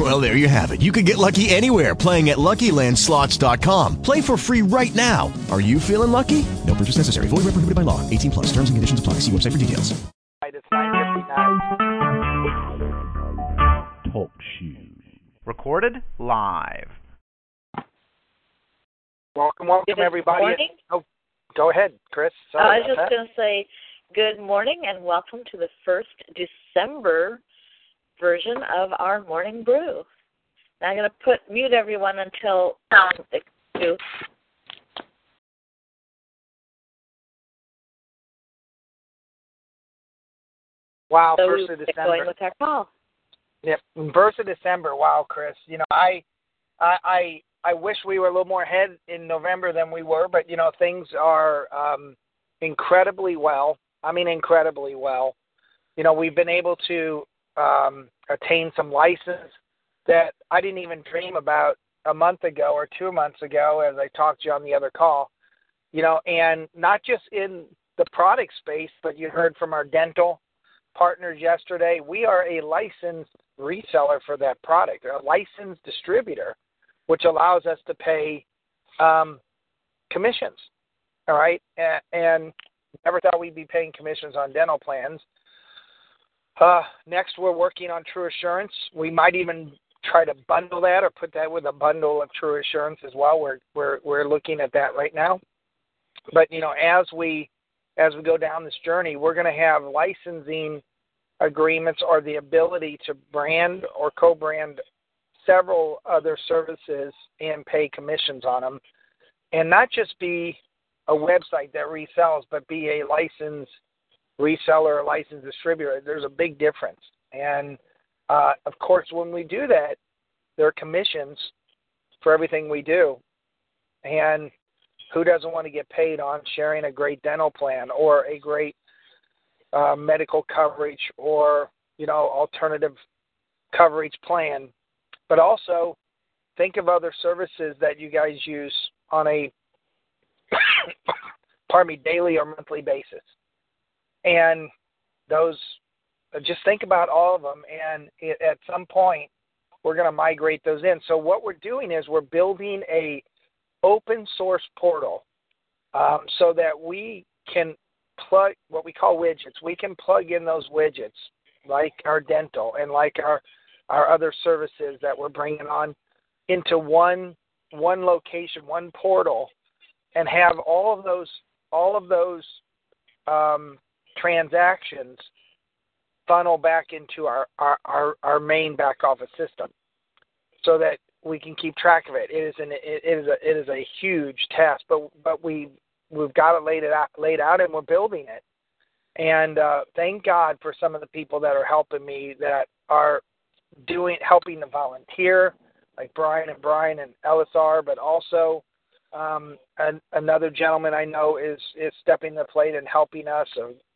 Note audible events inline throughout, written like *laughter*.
Well, there you have it. You can get lucky anywhere playing at LuckyLandSlots.com. Play for free right now. Are you feeling lucky? No purchase necessary. Void where prohibited by law. 18 plus. Terms and conditions apply. See website for details. It's 9:59. Talk shoes. Recorded live. Welcome, welcome Good everybody. morning. Oh, go ahead, Chris. Sorry I was just going to say good morning and welcome to the first December version of our morning brew. Now I'm going to put mute everyone until um, two. Wow, So first of get going December. with our call. Yep, first of December. Wow, Chris. You know, I, I, I, I wish we were a little more ahead in November than we were, but you know, things are um, incredibly well. I mean, incredibly well. You know, we've been able to um, attain some license that I didn't even dream about a month ago or two months ago, as I talked to you on the other call. You know, and not just in the product space, but you heard from our dental partners yesterday. We are a licensed reseller for that product, a licensed distributor, which allows us to pay um, commissions. All right, and, and never thought we'd be paying commissions on dental plans. Uh, next, we're working on True Assurance. We might even try to bundle that or put that with a bundle of True Assurance as well. We're we're we're looking at that right now. But you know, as we as we go down this journey, we're going to have licensing agreements or the ability to brand or co-brand several other services and pay commissions on them, and not just be a website that resells, but be a licensed reseller, a licensed distributor. There's a big difference, and uh, of course, when we do that, there are commissions for everything we do, and who doesn't want to get paid on sharing a great dental plan or a great uh, medical coverage or you know alternative coverage plan? But also think of other services that you guys use on a *coughs* pardon me daily or monthly basis and those just think about all of them and it, at some point we're going to migrate those in so what we're doing is we're building a open source portal um, so that we can plug what we call widgets. We can plug in those widgets like our dental and like our our other services that we're bringing on into one one location, one portal, and have all of those all of those um, transactions funnel back into our, our, our, our main back office system so that we can keep track of it. It is an it is a it is a huge task, but but we we've got it laid it out laid out and we're building it. And uh, thank God for some of the people that are helping me that are doing helping to volunteer, like Brian and Brian and LSR, but also um, an, another gentleman I know is is stepping the plate and helping us.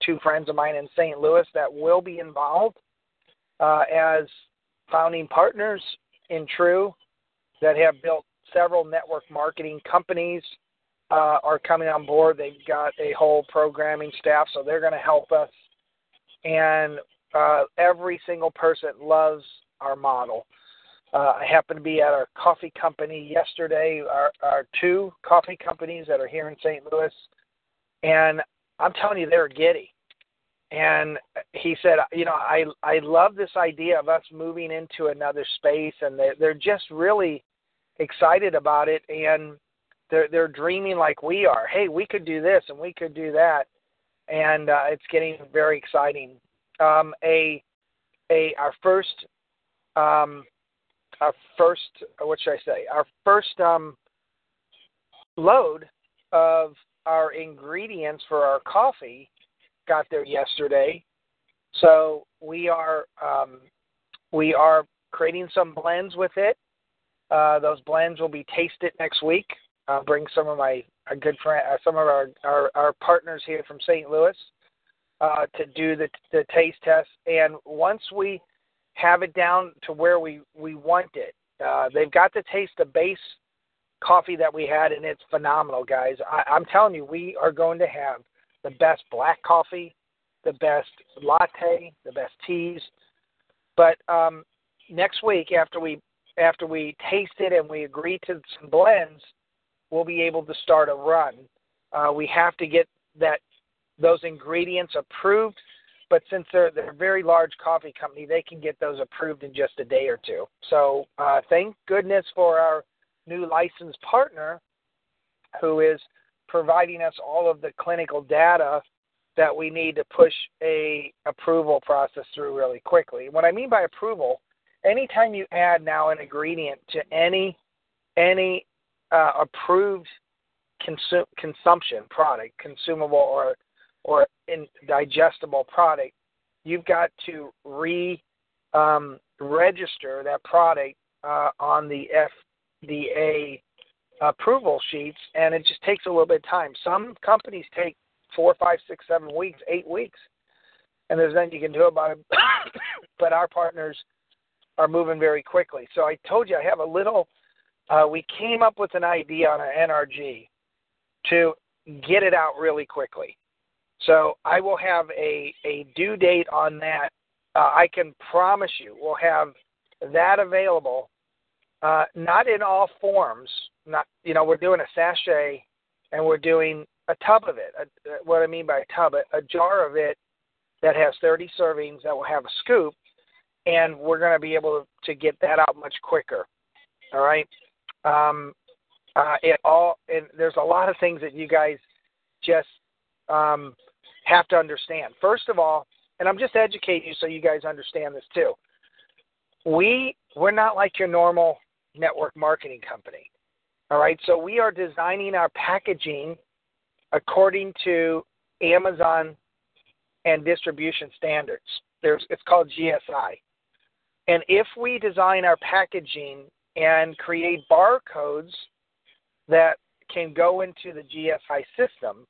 Two friends of mine in St. Louis that will be involved uh, as founding partners in True that have built several network marketing companies uh, are coming on board. They've got a whole programming staff, so they're going to help us. And uh, every single person loves our model. Uh, I happened to be at our coffee company yesterday, our, our two coffee companies that are here in St. Louis, and I'm telling you, they're giddy. And he said, you know, I I love this idea of us moving into another space, and they they're just really excited about it, and they're they're dreaming like we are. Hey, we could do this and we could do that, and uh, it's getting very exciting. Um, a a our first um, our first what should I say? Our first um, load of our ingredients for our coffee got there yesterday. So we are um, we are creating some blends with it. Uh, those blends will be tasted next week. I'll bring some of my a good friend, uh, some of our, our our partners here from St. Louis uh, to do the the taste test. And once we have it down to where we we want it, uh, they've got to taste the base coffee that we had, and it's phenomenal, guys. I, I'm telling you, we are going to have the best black coffee, the best latte, the best teas. But um, next week, after we after we taste it and we agree to some blends, we'll be able to start a run. Uh, we have to get that those ingredients approved, but since they're they're a very large coffee company, they can get those approved in just a day or two. So uh, thank goodness for our new licensed partner, who is providing us all of the clinical data that we need to push a approval process through really quickly. What I mean by approval, anytime you add now an ingredient to any any uh, approved consu- consumption product, consumable or or digestible product, you've got to re um, register that product uh, on the FDA approval sheets, and it just takes a little bit of time. Some companies take four, five, six, seven weeks, eight weeks, and there's nothing you can do about it. *coughs* but our partners are moving very quickly. So I told you I have a little. Uh, we came up with an idea on an NRG to get it out really quickly. So I will have a, a due date on that. Uh, I can promise you we'll have that available, uh, not in all forms. Not you know we're doing a sachet and we're doing a tub of it. A, what I mean by a tub, a, a jar of it that has 30 servings that will have a scoop, and we're going to be able to, get that out much quicker. All right. Um, uh, it all and there's a lot of things that you guys just um, have to understand. First of all, and I'm just educating you so you guys understand this too. We we're not like your normal network marketing company. All right, so we are designing our packaging according to Amazon and distribution standards. There's it's called GSI. And if we design our packaging and create barcodes that can go into the GSI system,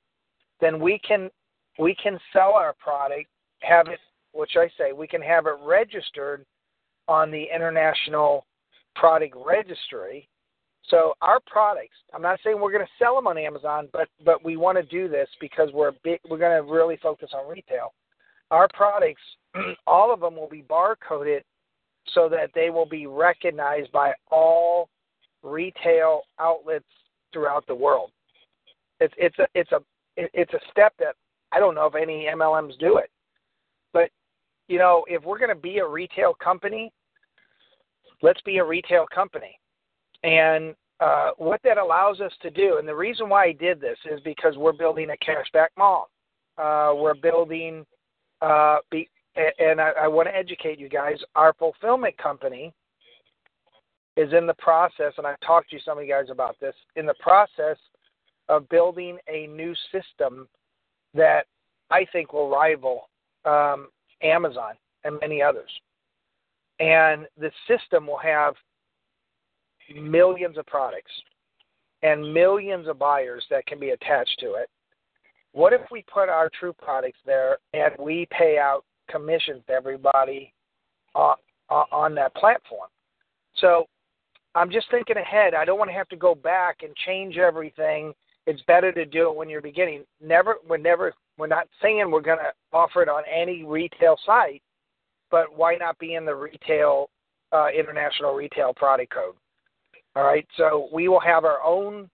then we can we can sell our product, have it, which I say, we can have it registered on the International Product Registry. So our products, I'm not saying we're going to sell them on Amazon, but but we want to do this because we're big, we're going to really focus on retail. Our products, *clears throat* all of them will be barcoded so that they will be recognized by all retail outlets throughout the world. It's it's a it's a it's a step that I don't know if any MLMs do it. But you know, if we're going to be a retail company, let's be a retail company. And uh, what that allows us to do, and the reason why I did this is because we're building a cashback mall. Uh, we're building, uh, be, and I, I want to educate you guys. Our fulfillment company is in the process, and I've talked to some of you guys about this, in the process of building a new system that I think will rival um, Amazon and many others. And the system will have millions of products and millions of buyers that can be attached to it. What if we put our true products there and we pay out commissions to everybody on, on that platform? So I'm just thinking ahead. I don't want to have to go back and change everything. It's better to do it when you're beginning. Never, we're never, we're not saying we're going to offer it on any retail site, but why not be in the retail, uh, international retail product code? All right, so we will have our own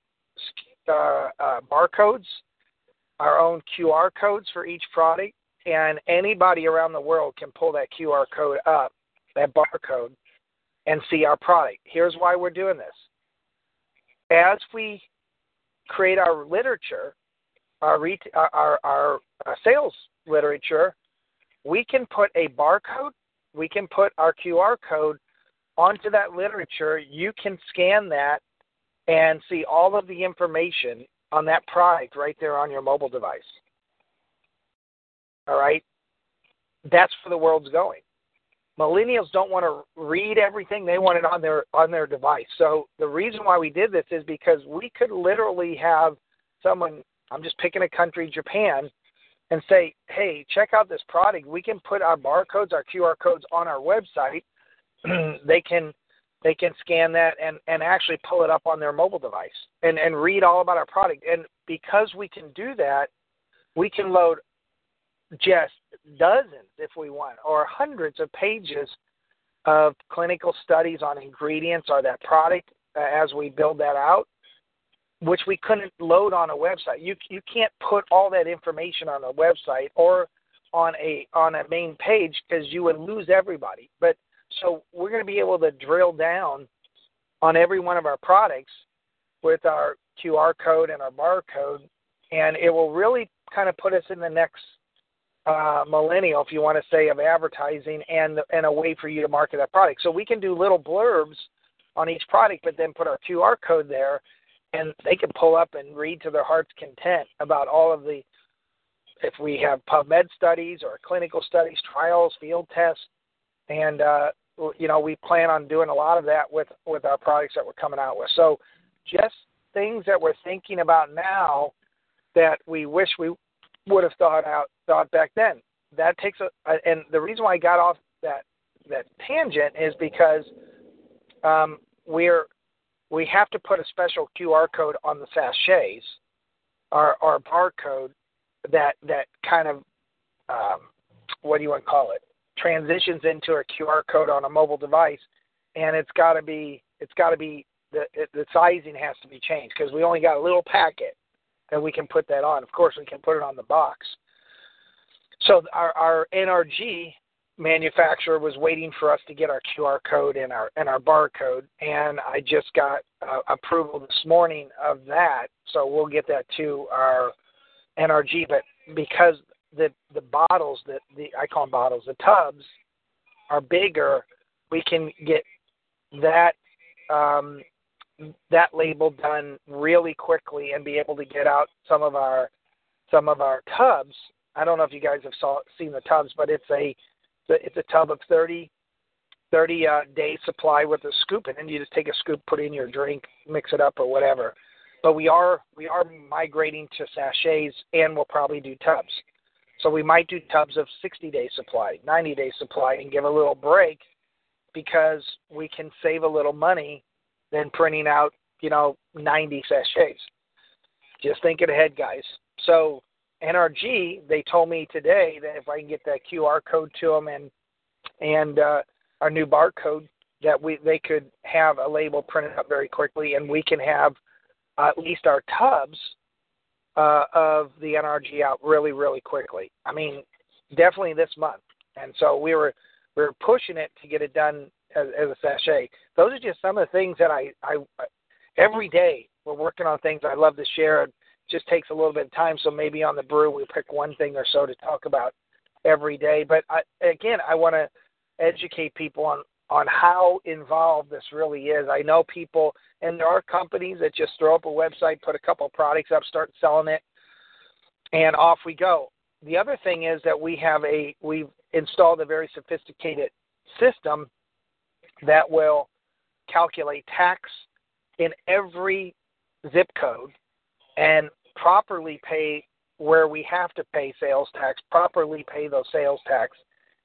uh, uh, barcodes, our own QR codes for each product, and anybody around the world can pull that QR code up, that barcode, and see our product. Here's why we're doing this. As we create our literature, our, our, our, our sales literature, we can put a barcode, we can put our QR code onto that literature, you can scan that and see all of the information on that product right there on your mobile device. All right? That's where the world's going. Millennials don't want to read everything; they want it on their on their device. So the reason why we did this is because we could literally have someone. I'm just picking a country, Japan, and say, hey, check out this product. We can put our barcodes, our QR codes on our website. *clears throat* they can they can scan that and, and actually pull it up on their mobile device and, and read all about our product. And because we can do that, we can load just dozens, if we want, or hundreds of pages of clinical studies on ingredients or that product uh, as we build that out, which we couldn't load on a website. You you can't put all that information on a website or on a on a main page because you would lose everybody. But so we're going to be able to drill down on every one of our products with our QR code and our barcode, and it will really kind of put us in the next uh, millennial, if you want to say, of advertising and and a way for you to market that product. So we can do little blurbs on each product, but then put our QR code there, and they can pull up and read to their heart's content about all of the if we have PubMed studies or clinical studies, trials, field tests, and uh, you know we plan on doing a lot of that with with our products that we're coming out with. So just things that we're thinking about now that we wish we would have thought out thought back then. That takes a and the reason why I got off that that tangent is because um, we're we have to put a special QR code on the sachets, our our barcode that that kind of um, what do you want to call it transitions into a QR code on a mobile device, and it's got to be it's got to be the the sizing has to be changed because we only got a little packet that we can put that on. Of course, we can put it on the box. So our, our NRG manufacturer was waiting for us to get our QR code and our and our barcode, and I just got uh, approval this morning of that. So we'll get that to our NRG. But because the the bottles that the I call them bottles, the tubs are bigger, we can get that um, that label done really quickly and be able to get out some of our some of our tubs. I don't know if you guys have saw seen the tubs, but it's a it's a tub of 30 30 uh, day supply with a scoop and you just take a scoop, put it in your drink, mix it up or whatever. But we are we are migrating to sachets, and we'll probably do tubs. So we might do tubs of 60 day supply, 90 day supply, and give a little break because we can save a little money than printing out, you know, 90 sachets. Just thinking ahead, guys. So NRG, they told me today that if I can get that QR code to them and and uh, our new barcode, that we they could have a label printed up very quickly, and we can have uh, at least our tubs uh, of the NRG out really, really quickly. I mean, definitely this month. And so we were we were pushing it to get it done as, as a sachet. Those are just some of the things that I, I every day we're working on things I love to share. It just takes a little bit of time, so maybe on the brew we pick one thing or so to talk about every day. But I, again, I want to educate people on on how involved this really is. I know people, and there are companies that just throw up a website, put a couple of products up, start selling it, and off we go. The other thing is that we have a we've installed a very sophisticated system that will calculate tax in every zip code and properly pay where we have to pay sales tax, properly pay those sales tax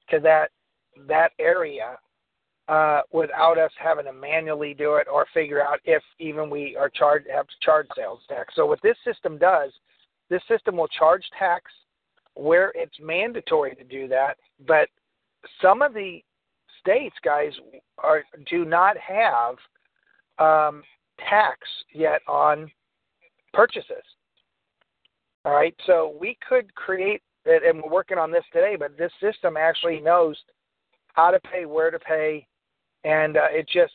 to that that area uh, without us having to manually do it or figure out if even we are charged have to charge sales tax. So what this system does, this system will charge tax where it's mandatory to do that, but some of the states, guys, are do not have um, tax yet on purchases. All right, so we could create, and we're working on this today, but this system actually knows how to pay, where to pay, and uh, it just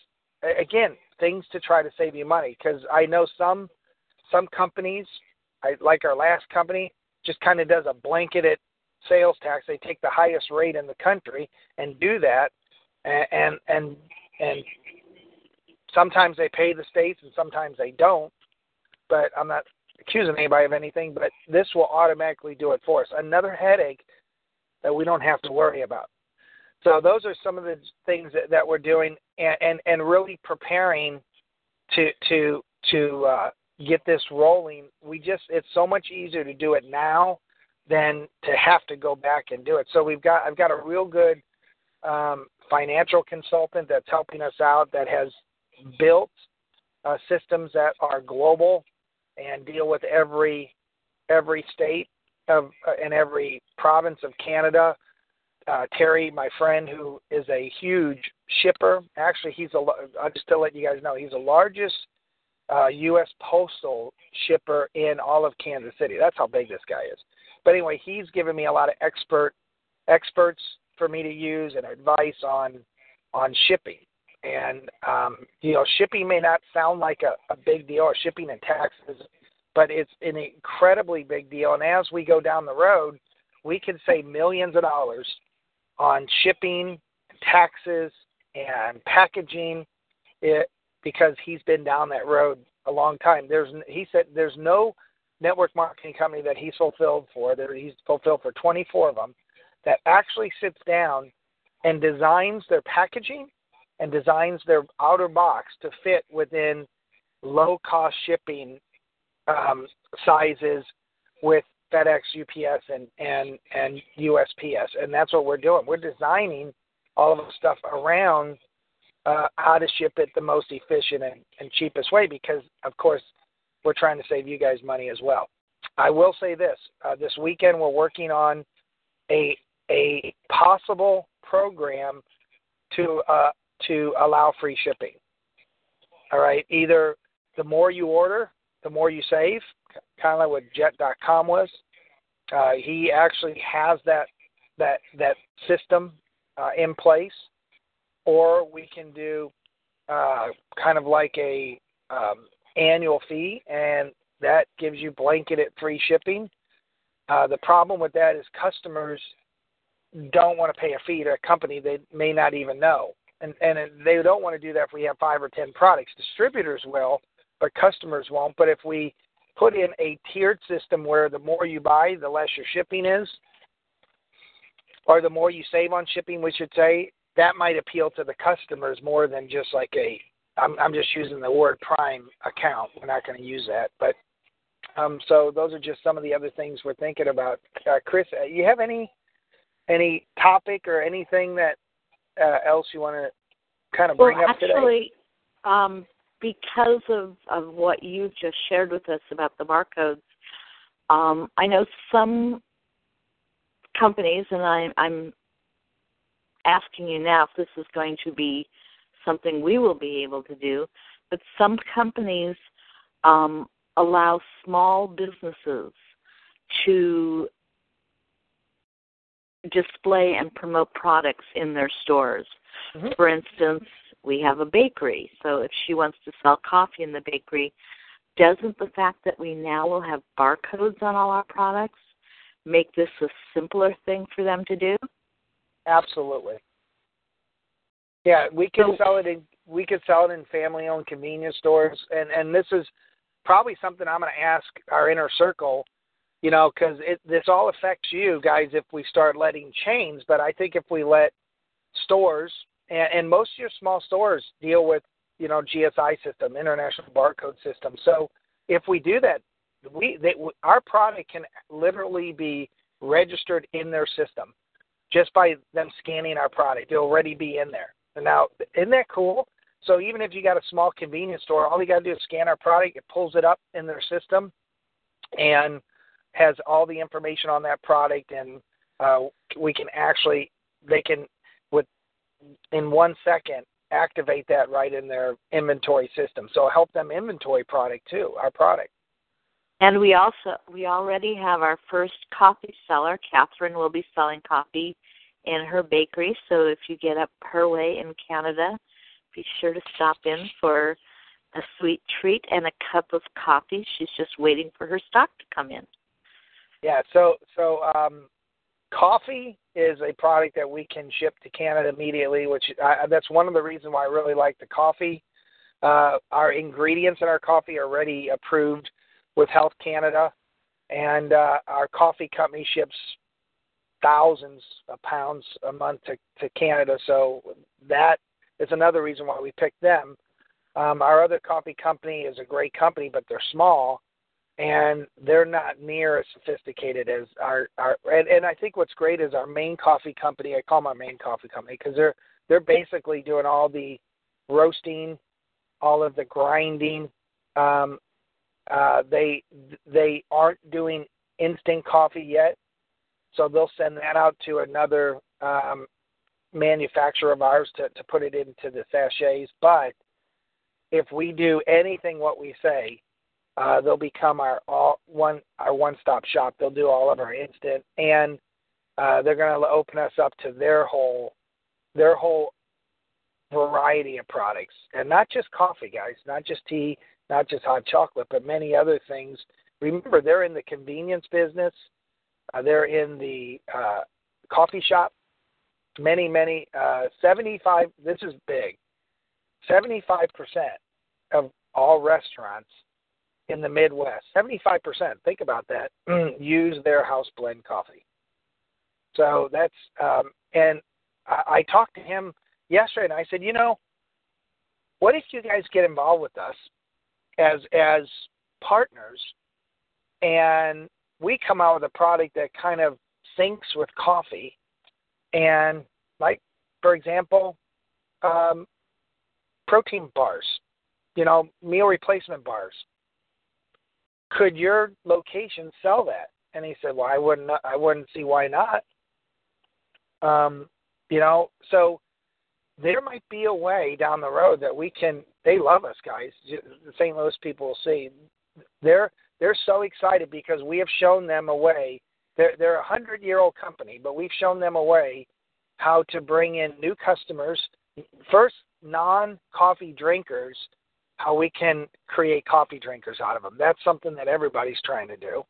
again things to try to save you money because I know some some companies, I, like our last company, just kind of does a blanketed sales tax. They take the highest rate in the country and do that, and and and, and sometimes they pay the states and sometimes they don't. But I'm not accusing anybody of anything. But this will automatically do it for us. Another headache that we don't have to worry about. So those are some of the things that, that we're doing, and, and and really preparing to to to uh, get this rolling. We just it's so much easier to do it now than to have to go back and do it. So we've got I've got a real good um, financial consultant that's helping us out that has built uh, systems that are global and deal with every every state of uh, and every province of Canada. Uh, Terry, my friend, who is a huge shipper. Actually, he's a. I'll just to let you guys know, he's the largest uh, U.S. postal shipper in all of Kansas City. That's how big this guy is. But anyway, he's given me a lot of expert experts for me to use and advice on on shipping. And um, you know, shipping may not sound like a, a big deal, or shipping and taxes, but it's an incredibly big deal. And as we go down the road, we can save millions of dollars on shipping, taxes, and packaging. It because he's been down that road a long time. There's he said there's no network marketing company that he's fulfilled for. That he's fulfilled for 24 of them that actually sits down and designs their packaging and designs their outer box to fit within low cost shipping um, sizes with FedEx, UPS, and, and, and USPS. And that's what we're doing. We're designing all of the stuff around uh, how to ship it the most efficient and, and cheapest way because, of course, we're trying to save you guys money as well. I will say this uh, this weekend, we're working on a, a possible program to uh, to allow free shipping. All right, either the more you order, the more you save, kind of like what Jet.com was. Uh, he actually has that that that system uh, in place, or we can do uh, kind of like a um, annual fee, and that gives you blanketed free shipping. Uh, the problem with that is customers don't want to pay a fee to a company they may not even know and and they don't want to do that if we have five or ten products. Distributors will, but customers won't. But if we put in a tiered system where the more you buy, the less your shipping is, or the more you save on shipping, we should say, that might appeal to the customers more than just like a. I'm I'm just using the word prime account. We're not going to use that, but um, so those are just some of the other things we're thinking about. Uh, Chris, uh, you have any any topic or anything that uh, else you want to kind of bring well, up actually, today? Actually, um, because of, of what you've just shared with us about the barcodes, um, I know some companies, and I, I'm asking you now if this is going to be something we will be able to do, but some companies um, allow small businesses to display and promote products in their stores. Mm-hmm. For instance, we have a bakery, so if she wants to sell coffee in the bakery, doesn't the fact that we now will have barcodes on all our products make this a simpler thing for them to do? Absolutely. Yeah, we can sell it in we could sell it in family owned convenience stores and and this is probably something I'm going to ask our inner circle you know, because it this all affects you guys if we start letting chains. But I think if we let stores and, and most of your small stores deal with you know GSI system, International Barcode System. So if we do that, we they, our product can literally be registered in their system just by them scanning our product. It'll already be in there. And now, isn't that cool? So even if you got a small convenience store, all you got to do is scan our product. It pulls it up in their system, and has all the information on that product, and uh, we can actually they can in one second activate that right in their inventory system. So help them inventory product too, our product. And we also we already have our first coffee seller. Catherine will be selling coffee in her bakery. So if you get up her way in Canada, be sure to stop in for a sweet treat and a cup of coffee. She's just waiting for her stock to come in. Yeah, so so um, coffee is a product that we can ship to Canada immediately, which I, that's one of the reasons why I really like the coffee. Uh, our ingredients in our coffee are already approved with Health Canada, and uh, our coffee company ships thousands of pounds a month to, to Canada. So that is another reason why we picked them. Um, our other coffee company is a great company, but they're small, and they're not near as sophisticated as our our. And, and I think what's great is our main coffee company. I call my main coffee company because they're they're basically doing all the roasting, all of the grinding. Um, uh, they they aren't doing instant coffee yet, so they'll send that out to another um, manufacturer of ours to, to put it into the sachets. But if we do anything what we say, uh, they'll become our all one our one stop shop. They'll do all of our instant, and uh, they're going to open us up to their whole their whole variety of products, and not just coffee, guys, not just tea, not just hot chocolate, but many other things. Remember, they're in the convenience business. Uh, they're in the uh, coffee shop. Many, many, uh, 75, this is big. 75% of all restaurants in the Midwest, 75%, think about that, *clears throat* use their house blend coffee. So that's, um, and I, I talked to him yesterday and I said, you know, what if you guys get involved with us as as partners and we come out with a product that kind of syncs with coffee and like for example um, protein bars you know meal replacement bars could your location sell that? And he said well i wouldn't i wouldn't see why not. Um you know so there might be a way down the road that we can they love us guys. The st louis people will see. They're they're so excited because we have shown them a way. They're they're a hundred year old company but we've shown them a way how to bring in new customers first non coffee drinkers how we can create coffee drinkers out of them that's something that everybody's trying to do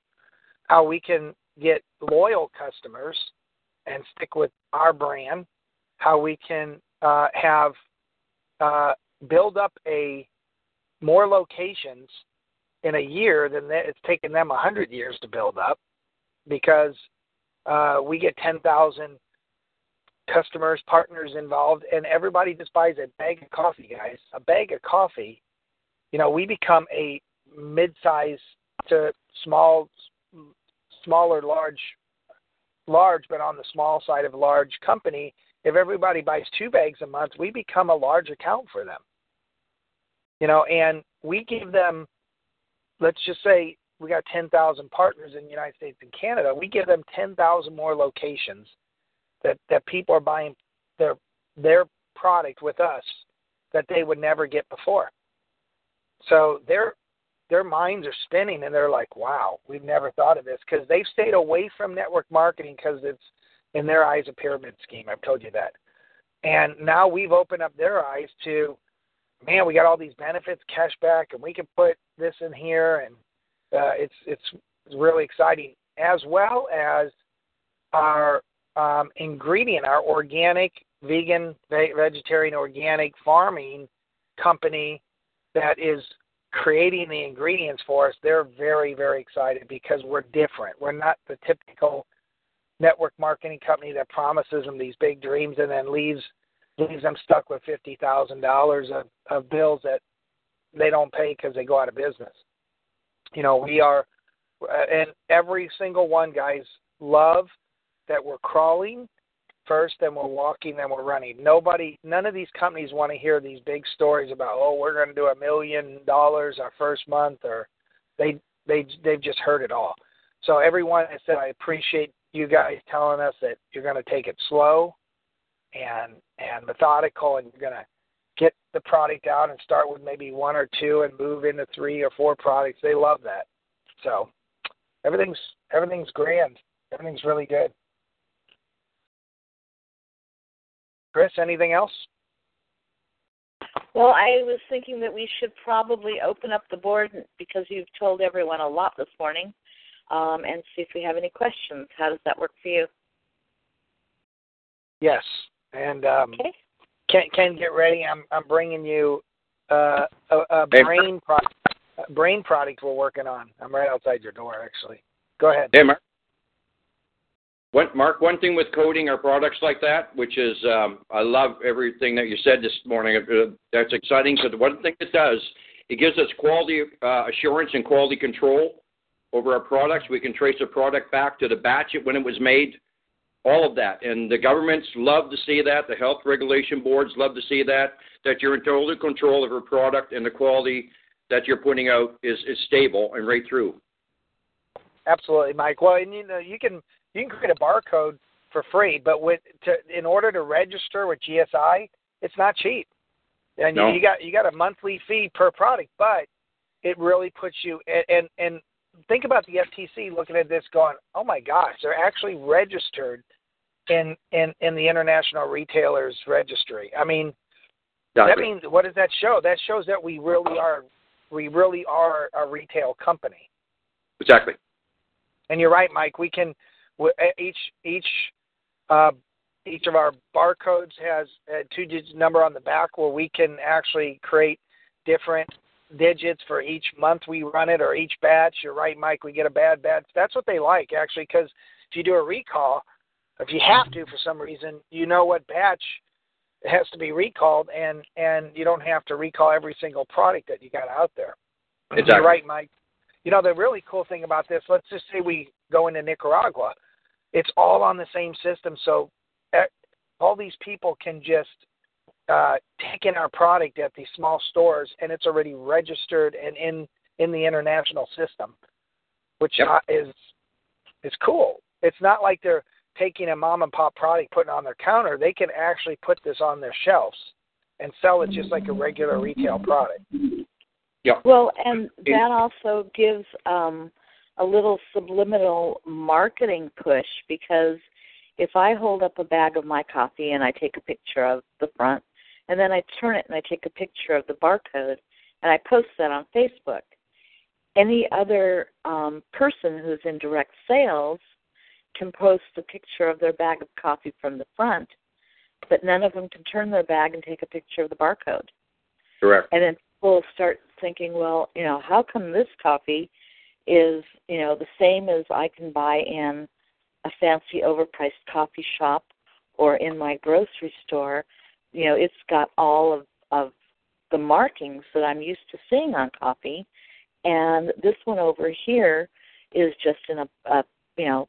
how we can get loyal customers and stick with our brand how we can uh, have uh, build up a more locations in a year than that, it's taken them a hundred years to build up because uh, we get ten thousand customers, partners involved, and everybody just buys a bag of coffee, guys. A bag of coffee. You know, we become a mid-size to small, smaller, large, large, but on the small side of large company if everybody buys two bags a month, we become a large account for them. You know, and we give them, let's just say we got 10,000 partners in the United States and Canada. We give them 10,000 more locations that, that people are buying their, their product with us that they would never get before. So their, their minds are spinning and they're like, wow, we've never thought of this because they've stayed away from network marketing because it's in their eyes a pyramid scheme. I've told you that. And now we've opened up their eyes to, man, we got all these benefits, cash back, and we can put this in here, and uh, it's it's really exciting. As well as our um, ingredient, our organic, vegan, vegetarian, organic farming company that is creating the ingredients for us. They're very very excited because we're different. We're not the typical network marketing company that promises them these big dreams and then leaves leaves them stuck with fifty thousand dollars of of bills that they don't pay because they go out of business. You know, we are, uh, and every single one, guys, love that we're crawling first, then we're walking, then we're running. Nobody, none of these companies want to hear these big stories about, oh, we're going to do a million dollars our first month, or they they they've just heard it all. So everyone has said, I appreciate you guys telling us that you're going to take it slow and and methodical, and you're going to get the product out and start with maybe one or two and move into three or four products. They love that. So everything's everything's grand. Everything's really good. Chris, anything else? Well, I was thinking that we should probably open up the board because you've told everyone a lot this morning um, and see if we have any questions. How does that work for you? Yes, and um, okay. Ken, Ken, get ready. I'm I'm bringing you uh, a, a brain product. Brain product we're working on. I'm right outside your door, actually. Go ahead. Hey, Mark. Mark, one thing with coding our products like that, which is um, I love everything that you said this morning. Uh, that's exciting. So the one thing it does, it gives us quality uh, assurance and quality control over our products. We can trace a product back to the batch when it was made, all of that. And the governments love to see that. The health regulation boards love to see that, that you're in total control of your product and the quality that you're putting out is, is stable and right through. Absolutely, Mike. Well, you know, you can you can create a barcode for free, but with to, in order to register with GSI, it's not cheap. And No. you, you got you got a monthly fee per product, but it really puts you and, and and think about the FTC looking at this going, "Oh my gosh, they're actually registered in in in the International Retailers Registry." I mean, that means what does that show? That shows that we really are we really are a retail company. Exactly. And you're right, Mike. We can each each uh, each of our barcodes has a two-digit number on the back where we can actually create different digits for each month we run it or each batch. You're right, Mike. We get a bad batch. That's what they like actually, because if you do a recall, if you have to for some reason, you know what batch has to be recalled, and and you don't have to recall every single product that you got out there. Exactly. You're right, Mike. You know, the really cool thing about this, let's just say we go into Nicaragua, it's all on the same system. So eh, all these people can just uh, take in our product at these small stores, and it's already registered and in in the international system, which Yep. uh, is is cool. It's not like they're taking a mom and pop product, putting it on their counter. They can actually put this on their shelves and sell it just like a regular retail product. Yeah. Well, and that also gives um, a little subliminal marketing push because if I hold up a bag of my coffee and I take a picture of the front, and then I turn it and I take a picture of the barcode, and I post that on Facebook, any other um, person who's in direct sales can post a picture of their bag of coffee from the front, but none of them can turn their bag and take a picture of the barcode. Correct. And then people start thinking, well, you know, how come this coffee is, you know, the same as I can buy in a fancy overpriced coffee shop or in my grocery store? You know, it's got all of, of the markings that I'm used to seeing on coffee. And this one over here is just in a, a you know,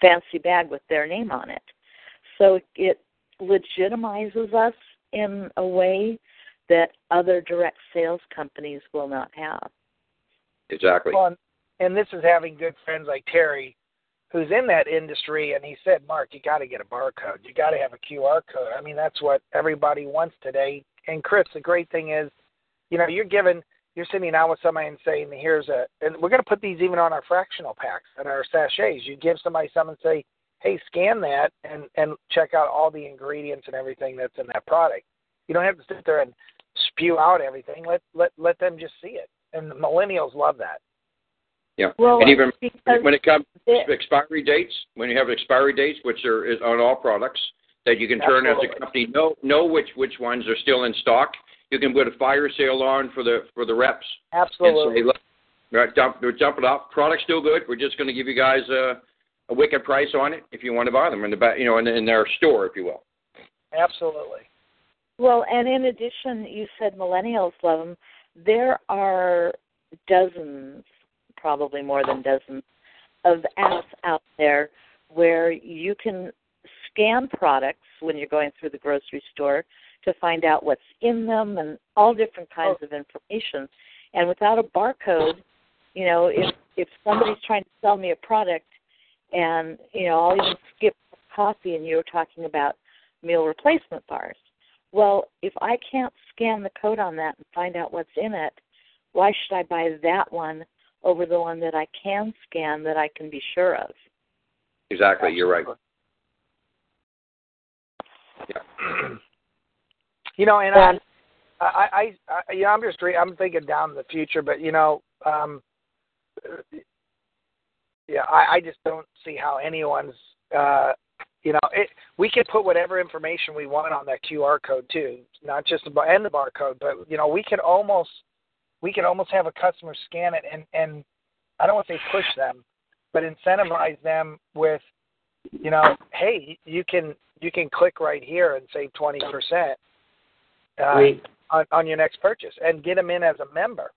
fancy bag with their name on it. So it legitimizes us in a way that other direct sales companies will not have. Exactly. Well, and, this is having good friends like Terry, who's in that industry, and he said, "Mark, you got to get a barcode. You got to have a QR code. I mean, that's what everybody wants today." And Chris, the great thing is, you know, you're giving, you're sitting down with somebody and saying, "Here's a," and we're going to put these even on our fractional packs and our sachets. You give somebody some and say, "Hey, scan that and and check out all the ingredients and everything that's in that product." You don't have to sit there and spew out everything. Let let let them just see it. And the millennials love that. Yeah. Well, and even when it comes it- to expiry dates, when you have expiry dates, which are is on all products, that you can turn as a company know know which which ones are still in stock. You can put a fire sale on for the for the reps Absolutely. and say, look, right, dump dump it off. Product's still good. We're just going to give you guys a a wicked price on it if you want to buy them in the back, you know, in, in their store, if you will. Absolutely. Well, and in addition, you said millennials love them. There are dozens, probably more than dozens, of apps out there where you can scan products when you're going through the grocery store to find out what's in them and all different kinds of information. And without a barcode, you know, if if somebody's trying to sell me a product and, you know, I'll even skip coffee and you were talking about meal replacement bars. Well, if I can't scan the code on that and find out what's in it, why should I buy that one over the one that I can scan that I can be sure of? Exactly, you're right. Yeah. You know, and I, I, I, I, you know, I'm just, re- I'm thinking down the future, but you know, um, yeah, I, I just don't see how anyone's, uh, you know, it. We can put whatever information we want on that QR code too, not just the bar and the barcode, but you know, we can almost, we can almost have a customer scan it and and I don't want to say push them, but incentivize them with, you know, hey, you can you can click right here and save twenty percent uh, on, on your next purchase and get them in as a member.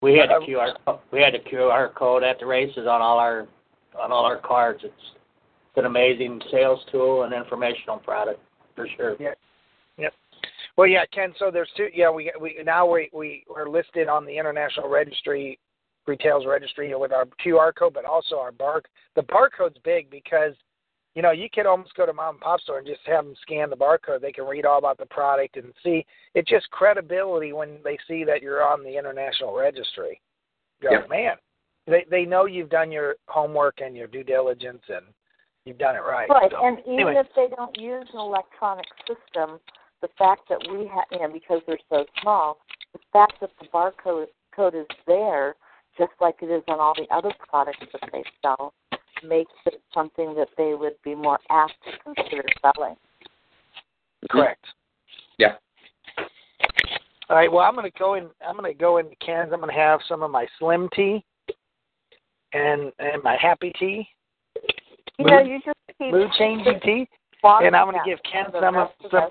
We had a Uh, QR we had a QR code at the races on all our on all our cards. It's an amazing sales tool and informational product for sure. Yeah. Yep. Well, yeah, Ken. So there's two. Yeah, we we now we we are listed on the international registry, retails registry with our QR code, but also our bar. The barcode's big because, you know, you could almost go to mom and pop store and just have them scan the barcode. They can read all about the product and see. It's just credibility when they see that you're on the international registry. Go, Yep. man. They they know you've done your homework and your due diligence and you've done it right. Right, So, and even anyway. if they don't use an electronic system, the fact that we have, you know, because they're so small, the fact that the barcode code is there, just like it is on all the other products that they sell, makes it something that they would be more apt to consider selling. Correct. Yeah. All right. Well, I'm going to go in. I'm going to go into cans. I'm going to have some of my slim tea and and my happy tea, You know, you just keep mood changing tea, walking and I'm gonna give Ken some of rest some.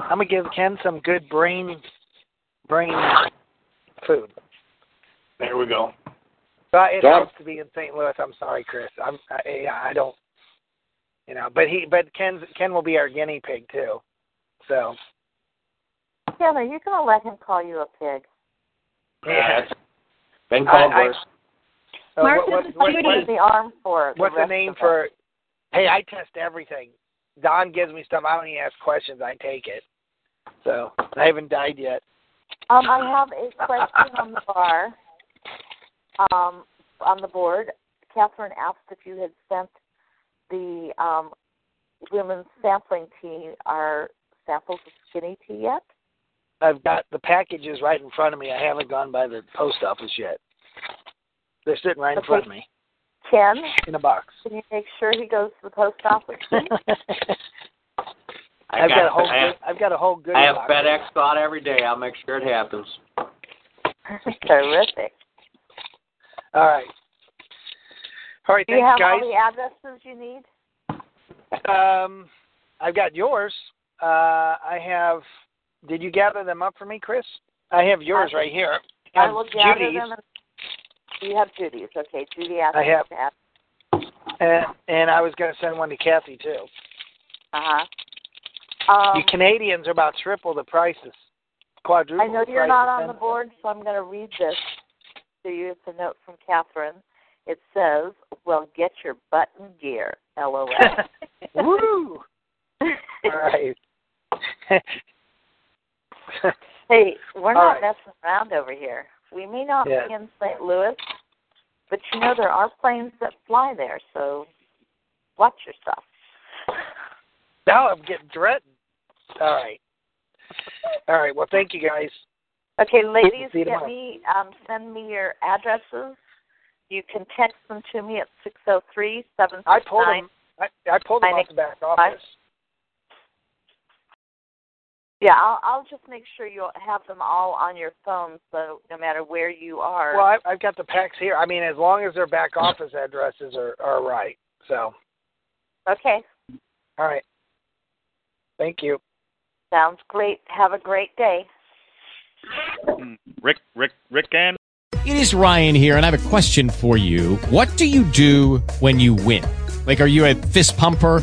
I'm going to give Ken some good brain brain food. There we go. But it Dog. helps to be in St. Louis. I'm sorry, Chris. I'm I, I don't. You know, but he but Ken Ken will be our guinea pig too. So Taylor, you're going to let him call you a pig. Yeah, that's been I- called I- worse. Uh, Mark what, is what, a what, What's the arm for? it, What's the name of us? for? Hey, I test everything. Don gives me stuff. I don't even ask questions. I take it. So I haven't died yet. Um, I have a question on the bar, um, on the board. Catherine asked if you had sent the um, women's sampling tea, our samples of skinny tea yet? I've got the packages right in front of me. I haven't gone by the post office yet. They're sitting right in Okay. front of me Ken, in a box. can you make sure he goes to the post office? please? *laughs* I I've got, a whole. I have, good, I've got a whole good I have box. FedEx thought every day. I'll make sure it happens. *laughs* Terrific. All right. All right. Do you have guys. all the addresses you need? Um, I've got yours. Uh, I have. Did you gather them up for me, Chris? I have yours I- right here. I have will gather Judy's, them. And, you have Judy's. Okay, Judy asked I have- ask. and, and I was going to send one to Kathy too. Uh-huh. Um, you Canadians are about triple the prices, quadruple. I know you're not on the board, so I'm going to read this to you. It's a note from Catherine. It says, "Well, get your button gear." LOL. *laughs* *laughs* Woo! All right. *laughs* hey, we're All not right. messing around over here. We may not Yeah. be in St. Louis, but you know there are planes that fly there, so watch yourself. now I'm getting threatened. All right. All right. Well, thank you guys. Okay, ladies, get tomorrow. me um, send me your addresses. You can text them to me at six zero three seven I pulled them. I, I pulled them off the back office. Yeah, I'll, I'll just make sure you'll have them all on your phone, so no matter where you are. Well, I, I've got the packs here. I mean, as long as their back office addresses are are right. So, okay, all right. Thank you. sounds great. Have a great day. Rick, Rick, Rick, and It is Ryan here, and I have a question for you. What do you do when you win? Like, are you a fist pumper?